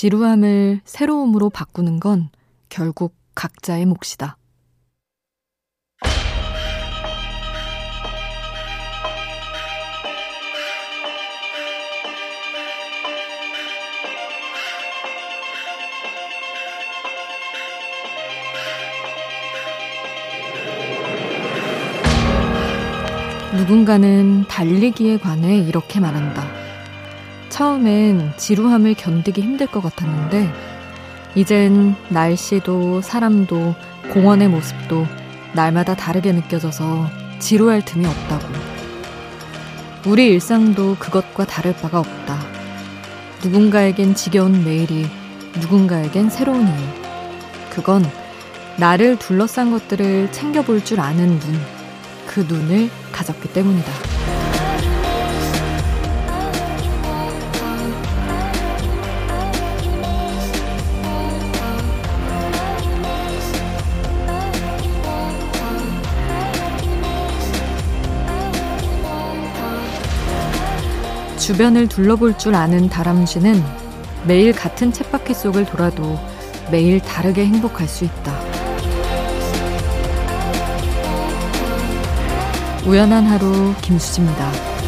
지루함을 새로움으로 바꾸는 건 결국 각자의 몫이다. 누군가는 달리기에 관해 이렇게 말한다. 처음엔 지루함을 견디기 힘들 것 같았는데, 이젠 날씨도 사람도 공원의 모습도 날마다 다르게 느껴져서 지루할 틈이 없다고. 우리 일상도 그것과 다를 바가 없다. 누군가에겐 지겨운 매일이 누군가에겐 새로운 일. 그건 나를 둘러싼 것들을 챙겨볼 줄 아는 눈, 그 눈을 가졌기 때문이다. 주변을 둘러볼 줄 아는 다람쥐는 매일 같은 쳇바퀴 속을 돌아도 매일 다르게 행복할 수 있다. 우연한 하루 김수지입니다.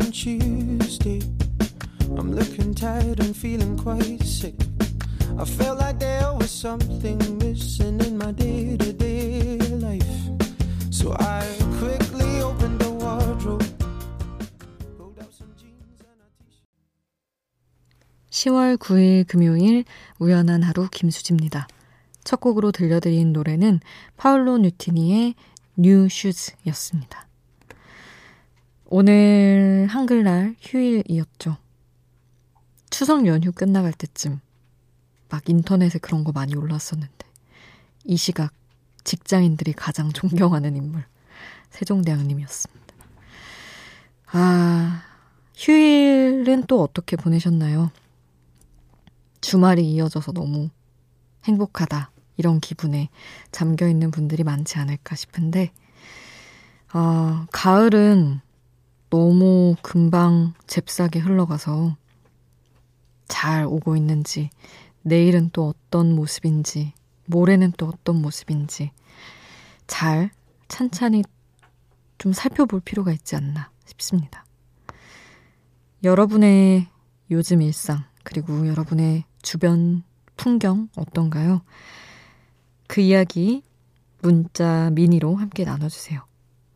Tuesday. I'm looking tired and feeling quite sick. I felt like there was something missing in my day to day life. So I quickly opened the wardrobe. Pulled out some jeans and a t-shirt. 10월 9일 금요일 우연한 하루 김수지입니다. 첫 곡으로 들려드린 노래는 파울로 뉴티니의 New Shoes였습니다. 오늘 한글날 휴일이었죠. 추석 연휴 끝나갈 때쯤 막 인터넷에 그런 거 많이 올랐었는데 이 시각 직장인들이 가장 존경하는 인물 세종대왕님이었습니다. 아, 휴일은 또 어떻게 보내셨나요? 주말이 이어져서 너무 행복하다. 이런 기분에 잠겨 있는 분들이 많지 않을까 싶은데, 아, 가을은 너무 금방 잽싸게 흘러가서 잘 오고 있는지, 내일은 또 어떤 모습인지, 모레는 또 어떤 모습인지, 잘 찬찬히 좀 살펴볼 필요가 있지 않나 싶습니다. 여러분의 요즘 일상, 그리고 여러분의 주변 풍경 어떤가요? 그 이야기 문자 미니로 함께 나눠주세요.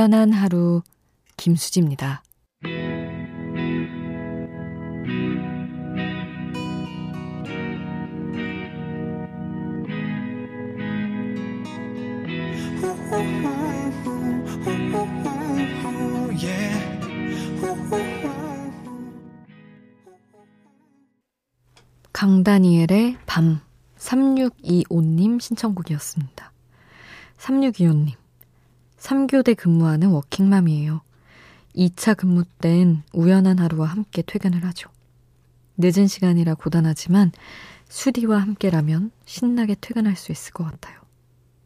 우연한 하루 김수지입니다. 강다니엘의 밤 3625님 신청곡이었습니다. 3625님 3교대 근무하는 워킹맘이에요. 2차 근무 땐 우연한 하루와 함께 퇴근을 하죠. 늦은 시간이라 고단하지만 수디와 함께라면 신나게 퇴근할 수 있을 것 같아요.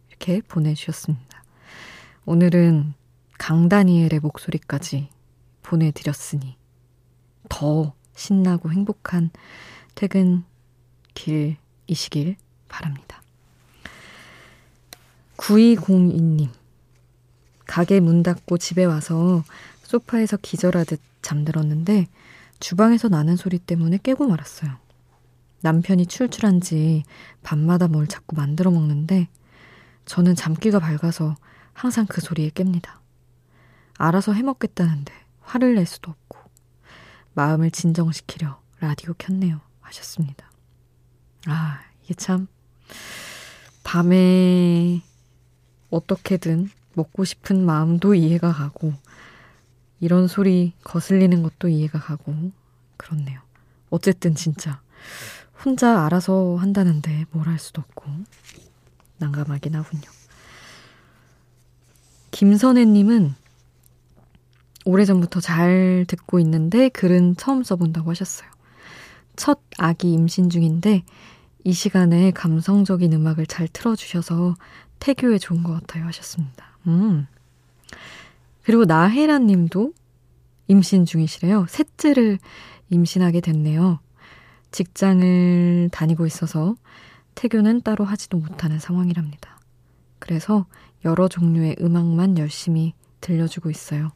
이렇게 보내주셨습니다. 오늘은 강다니엘의 목소리까지 보내드렸으니 더 신나고 행복한 퇴근 길이시길 바랍니다. 9202님. 가게 문 닫고 집에 와서 소파에서 기절하듯 잠들었는데 주방에서 나는 소리 때문에 깨고 말았어요. 남편이 출출한지 밤마다 뭘 자꾸 만들어 먹는데 저는 잠기가 밝아서 항상 그 소리에 깹니다. 알아서 해먹겠다는데 화를 낼 수도 없고 마음을 진정시키려 라디오 켰네요. 하셨습니다. 아, 이게 참 밤에 어떻게든 먹고 싶은 마음도 이해가 가고 이런 소리 거슬리는 것도 이해가 가고 그렇네요. 어쨌든 진짜 혼자 알아서 한다는데 뭘 할 수도 없고 난감하긴 하군요. 김선혜님은 오래전부터 잘 듣고 있는데 글은 처음 써본다고 하셨어요. 첫 아기 임신 중인데 이 시간에 감성적인 음악을 잘 틀어주셔서 태교에 좋은 것 같아요 하셨습니다. 음. 그리고 나혜라 님도 임신 중이시래요. 셋째를 임신하게 됐네요. 직장을 다니고 있어서 태교는 따로 하지도 못하는 상황이랍니다. 그래서 여러 종류의 음악만 열심히 들려주고 있어요.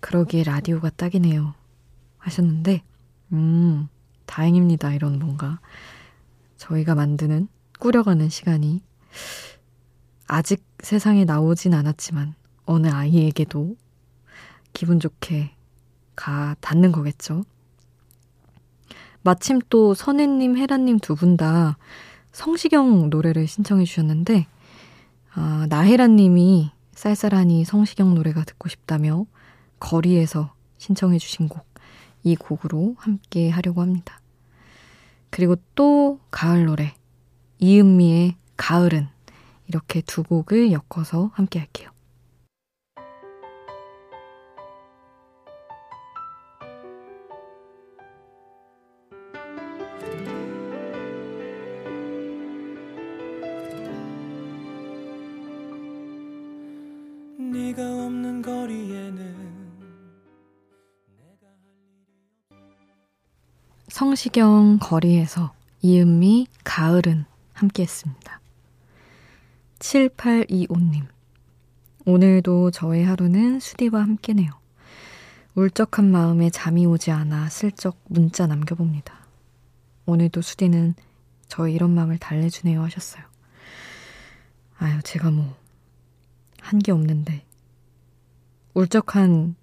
그러기에 라디오가 딱이네요. 하셨는데, 음, 다행입니다. 이런 뭔가 저희가 만드는, 꾸려가는 시간이 아직 세상에 나오진 않았지만 어느 아이에게도 기분 좋게 가 닿는 거겠죠. 마침 또 선혜님, 혜라님 두 분 다 성시경 노래를 신청해 주셨는데, 아, 나혜라님이 쌀쌀하니 성시경 노래가 듣고 싶다며 거리에서 신청해 주신 곡, 이 곡으로 함께 하려고 합니다. 그리고 또 가을 노래, 이은미의 가을은 이렇게 두 곡을 엮어서 함께 할게요. 성시경 거리에서 이은미 가을은 함께 했습니다. 7825님. 오늘도 저의 하루는 수디와 함께네요. 울적한 마음에 잠이 오지 않아 슬쩍 문자 남겨봅니다. 오늘도 수디는 저의 이런 마음을 달래주네요 하셨어요. 아유, 제가 뭐, 한 게 없는데. 울적한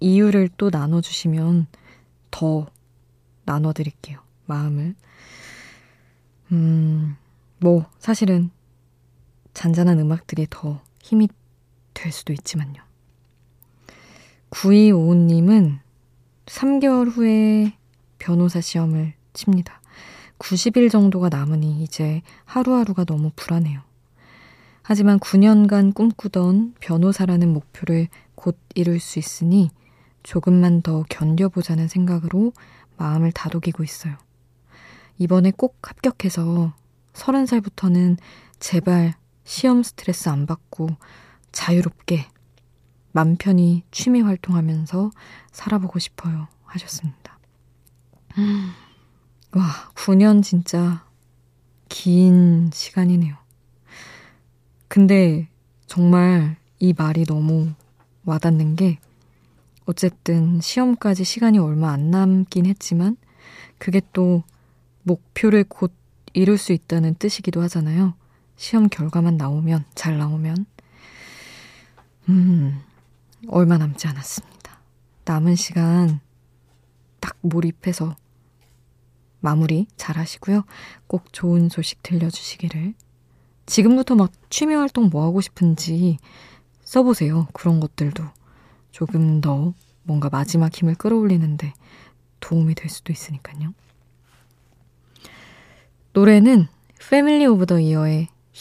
이유를 또 나눠주시면 더 나눠드릴게요. 마음을. 음, 뭐, 사실은 잔잔한 음악들이 더 힘이 될 수도 있지만요. 9255님은 3개월 후에 변호사 시험을 칩니다. 90일 정도가 남으니 이제 하루하루가 너무 불안해요. 하지만 9년간 꿈꾸던 변호사라는 목표를 곧 이룰 수 있으니 조금만 더 견뎌보자는 생각으로 마음을 다독이고 있어요. 이번에 꼭 합격해서 서른 살부터는 제발 시험 스트레스 안 받고 자유롭게 맘 편히 취미 활동하면서 살아보고 싶어요. 하셨습니다. 와, 9년 진짜 긴 시간이네요. 근데 정말 이 말이 너무 와닿는 게 어쨌든 시험까지 시간이 얼마 안 남긴 했지만 그게 또 목표를 곧 이룰 수 있다는 뜻이기도 하잖아요. 시험 결과만 나오면, 잘 나오면. 음, 얼마 남지 않았습니다. 남은 시간 딱 몰입해서 마무리 잘 하시고요. 꼭 좋은 소식 들려주시기를. 지금부터 막 취미 활동 뭐 하고 싶은지 써보세요. 그런 것들도. 조금 더 뭔가 마지막 힘을 끌어올리는데 도움이 될 수도 있으니까요. 노래는 Family of the Year의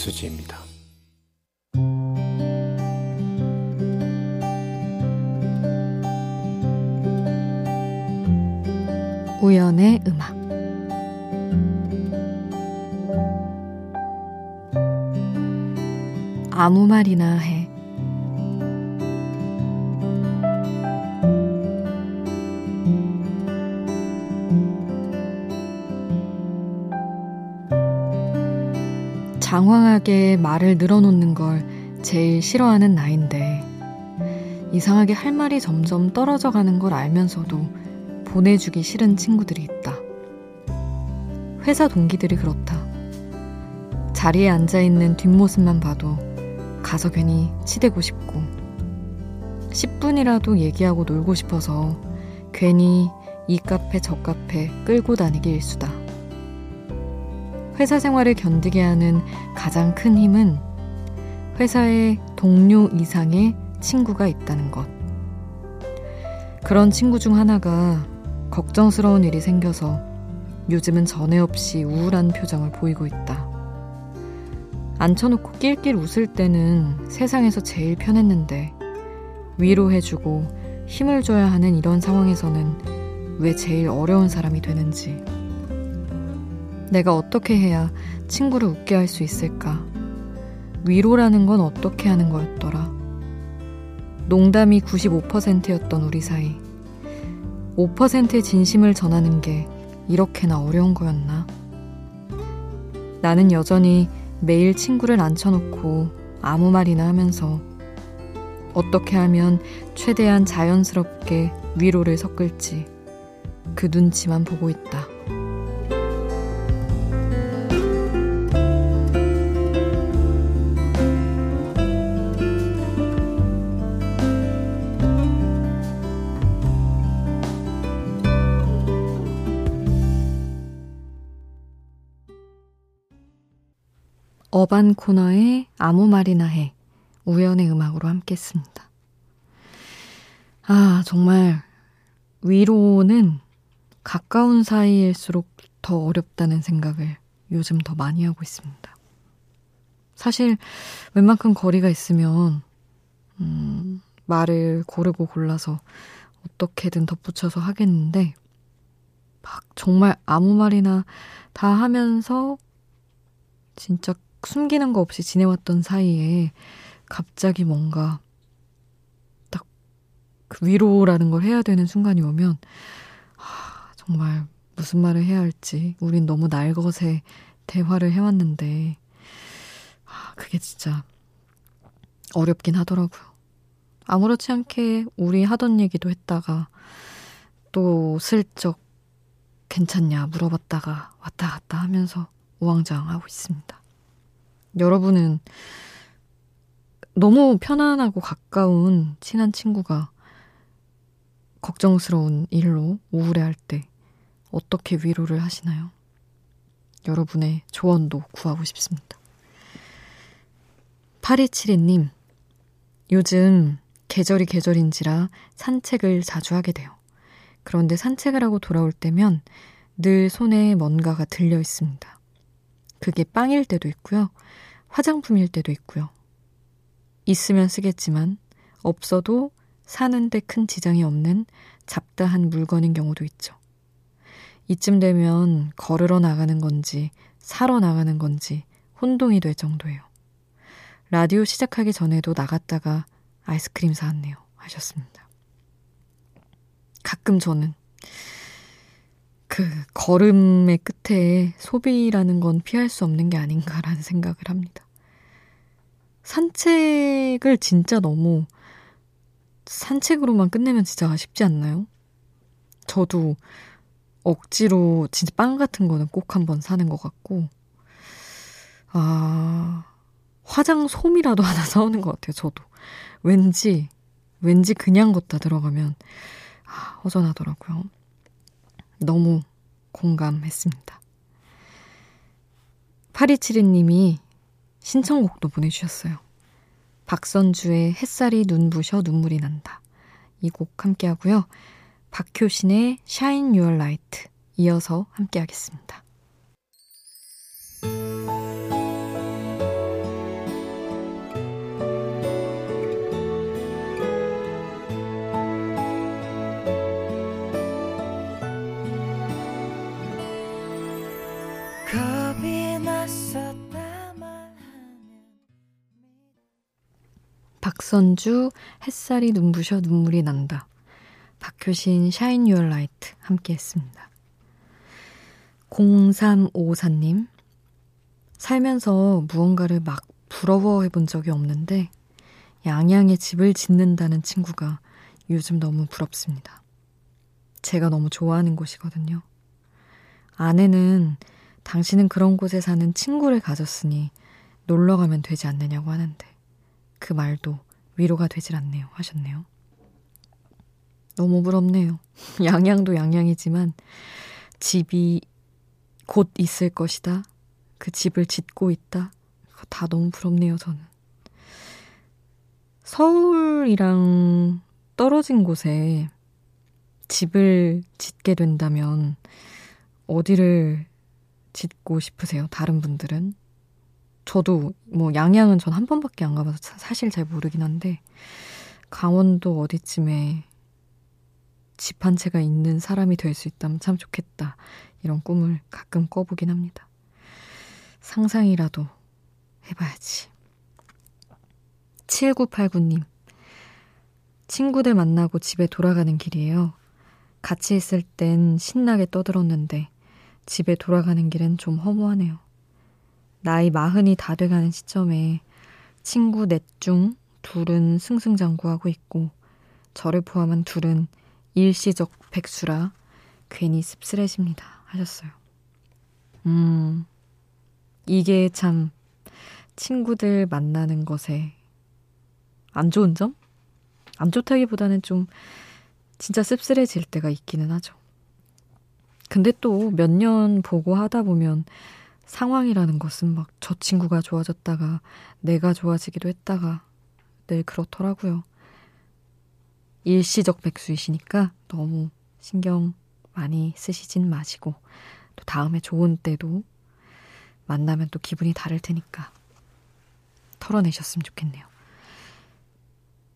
김수지입니다 우연의 음악 아무 말이나 해. 장황하게 말을 늘어놓는 걸 제일 싫어하는 나인데, 이상하게 할 말이 점점 떨어져 가는 걸 알면서도 보내주기 싫은 친구들이 있다. 회사 동기들이 그렇다. 자리에 앉아 있는 뒷모습만 봐도 가서 괜히 치대고 싶고 10분이라도 얘기하고 놀고 싶어서 괜히 이 카페 저 카페 끌고 다니기 일수다. 회사 생활을 견디게 하는 가장 큰 힘은 회사에 동료 이상의 친구가 있다는 것. 그런 친구 중 하나가 걱정스러운 일이 생겨서 요즘은 전에 없이 우울한 표정을 보이고 있다. 앉혀놓고 낄낄 웃을 때는 세상에서 제일 편했는데 위로해주고 힘을 줘야 하는 이런 상황에서는 왜 제일 어려운 사람이 되는지 내가 어떻게 해야 친구를 웃게 할 수 있을까? 위로라는 건 어떻게 하는 거였더라? 농담이 95%였던 우리 사이 5%의 진심을 전하는 게 이렇게나 어려운 거였나? 나는 여전히 매일 친구를 앉혀놓고 아무 말이나 하면서 어떻게 하면 최대한 자연스럽게 위로를 섞을지 그 눈치만 보고 있다. 어반 코너의 아무 말이나 해 우연의 음악으로 함께 했습니다. 아, 정말 위로는 가까운 사이일수록 더 어렵다는 생각을 요즘 더 많이 하고 있습니다. 사실 웬만큼 거리가 있으면 음, 말을 고르고 골라서 어떻게든 덧붙여서 하겠는데 막 정말 아무 말이나 다 하면서 진짜 숨기는 거 없이 지내왔던 사이에 갑자기 뭔가 딱 그 위로라는 걸 해야 되는 순간이 오면 아, 정말 무슨 말을 해야 할지 우린 너무 날것에 대화를 해왔는데 아, 그게 진짜 어렵긴 하더라고요. 아무렇지 않게 우리 하던 얘기도 했다가 또 슬쩍 괜찮냐 물어봤다가 왔다 갔다 하면서 우왕좌왕하고 있습니다. 여러분은 너무 편안하고 가까운 친한 친구가 걱정스러운 일로 우울해할 때 어떻게 위로를 하시나요? 여러분의 조언도 구하고 싶습니다. 8272님, 요즘 계절이 계절인지라 산책을 자주 하게 돼요. 그런데 산책을 하고 돌아올 때면 늘 손에 뭔가가 들려 있습니다. 그게 빵일 때도 있고요. 화장품일 때도 있고요. 있으면 쓰겠지만 없어도 사는데 큰 지장이 없는 잡다한 물건인 경우도 있죠. 이쯤 되면 걸으러 나가는 건지 사러 나가는 건지 혼동이 될 정도예요. 라디오 시작하기 전에도 나갔다가 아이스크림 사왔네요. 하셨습니다. 가끔 저는 그 걸음의 끝에 소비라는 건 피할 수 없는 게 아닌가라는 생각을 합니다. 산책을 진짜 너무 산책으로만 끝내면 진짜 아쉽지 않나요? 저도 억지로 진짜 빵 같은 거는 꼭 한번 사는 것 같고, 아, 화장 솜이라도 하나 사오는 것 같아요, 저도. 왠지, 왠지 그냥 걷다 들어가면, 아, 허전하더라고요. 너무 공감했습니다. 8272님이 신청곡도 보내주셨어요. 박선주의 햇살이 눈부셔 눈물이 난다. 이 곡 함께 하고요. 박효신의 Shine Your Light 이어서 함께 하겠습니다. 박선주 햇살이 눈부셔 눈물이 난다. 박효신 Shine Your Light 함께 했습니다. 0354님 살면서 무언가를 막 부러워해 본 적이 없는데 양양에 집을 짓는다는 친구가 요즘 너무 부럽습니다. 제가 너무 좋아하는 곳이거든요. 아내는 당신은 그런 곳에 사는 친구를 가졌으니 놀러 가면 되지 않느냐고 하는데 그 말도 위로가 되질 않네요. 하셨네요. 너무 부럽네요. 양양도 양양이지만 집이 곧 있을 것이다. 그 집을 짓고 있다. 다 너무 부럽네요, 저는. 서울이랑 떨어진 곳에 집을 짓게 된다면 어디를 짓고 싶으세요? 다른 분들은? 저도 뭐 양양은 전 한 번밖에 안 가봐서 사실 잘 모르긴 한데 강원도 어디쯤에 집 한 채가 있는 사람이 될 수 있다면 참 좋겠다. 이런 꿈을 가끔 꿔보긴 합니다. 상상이라도 해봐야지. 7989님. 친구들 만나고 집에 돌아가는 길이에요. 같이 있을 땐 신나게 떠들었는데 집에 돌아가는 길은 좀 허무하네요. 나이 마흔이 다 돼가는 시점에 친구 넷 중 둘은 승승장구하고 있고 저를 포함한 둘은 일시적 백수라 괜히 씁쓸해집니다. 하셨어요. 음, 이게 참 친구들 만나는 것에 안 좋은 점? 안 좋다기보다는 좀 진짜 씁쓸해질 때가 있기는 하죠. 근데 또 몇 년 보고 하다 보면 상황이라는 것은 막 저 친구가 좋아졌다가 내가 좋아지기도 했다가 늘 그렇더라고요. 일시적 백수이시니까 너무 신경 많이 쓰시진 마시고 또 다음에 좋은 때도 만나면 또 기분이 다를 테니까 털어내셨으면 좋겠네요.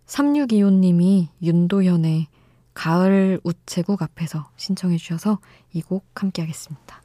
3625님이 윤도현의 가을 우체국 앞에서 신청해 주셔서 이 곡 함께 하겠습니다.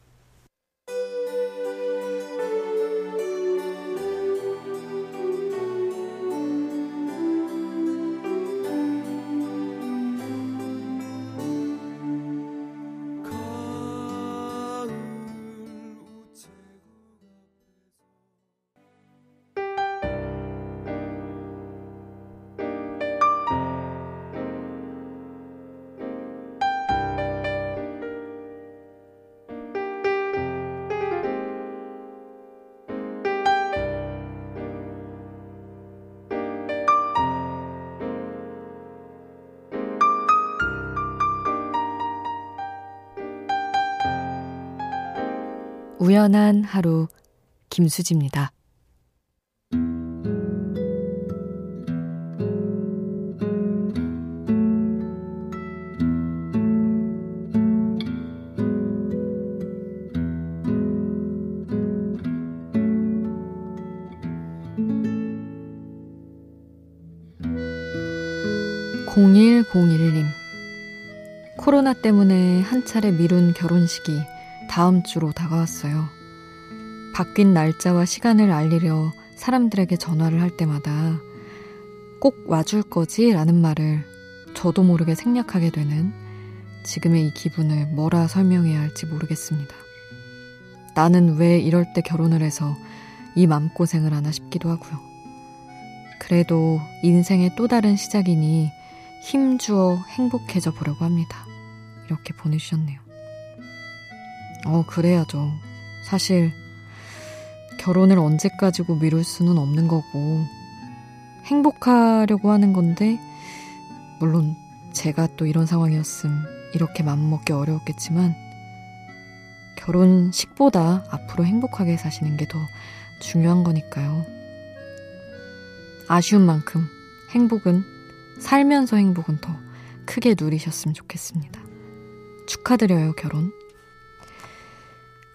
우연한 하루 김수지입니다. (0101님) 코로나 때문에 한 차례 미룬 결혼식이 다음 주로 다가왔어요. 바뀐 날짜와 시간을 알리려 사람들에게 전화를 할 때마다 꼭 와줄 거지? 라는 말을 저도 모르게 생략하게 되는 지금의 이 기분을 뭐라 설명해야 할지 모르겠습니다. 나는 왜 이럴 때 결혼을 해서 이 맘고생을 하나 싶기도 하고요. 그래도 인생의 또 다른 시작이니 힘주어 행복해져 보려고 합니다. 이렇게 보내주셨네요. 어, 그래야죠. 사실, 결혼을 언제까지고 미룰 수는 없는 거고, 행복하려고 하는 건데, 물론 제가 또 이런 상황이었음 이렇게 맘먹기 어려웠겠지만, 결혼식보다 앞으로 행복하게 사시는 게 더 중요한 거니까요. 아쉬운 만큼 행복은, 살면서 행복은 더 크게 누리셨으면 좋겠습니다. 축하드려요, 결혼.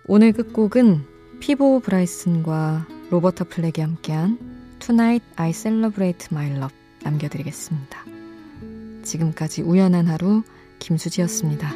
오늘 끝곡은 피보 브라이슨과 로버터 플렉이 함께한 Tonight I Celebrate My Love 남겨드리겠습니다. 지금까지 우연한 하루 김수지였습니다.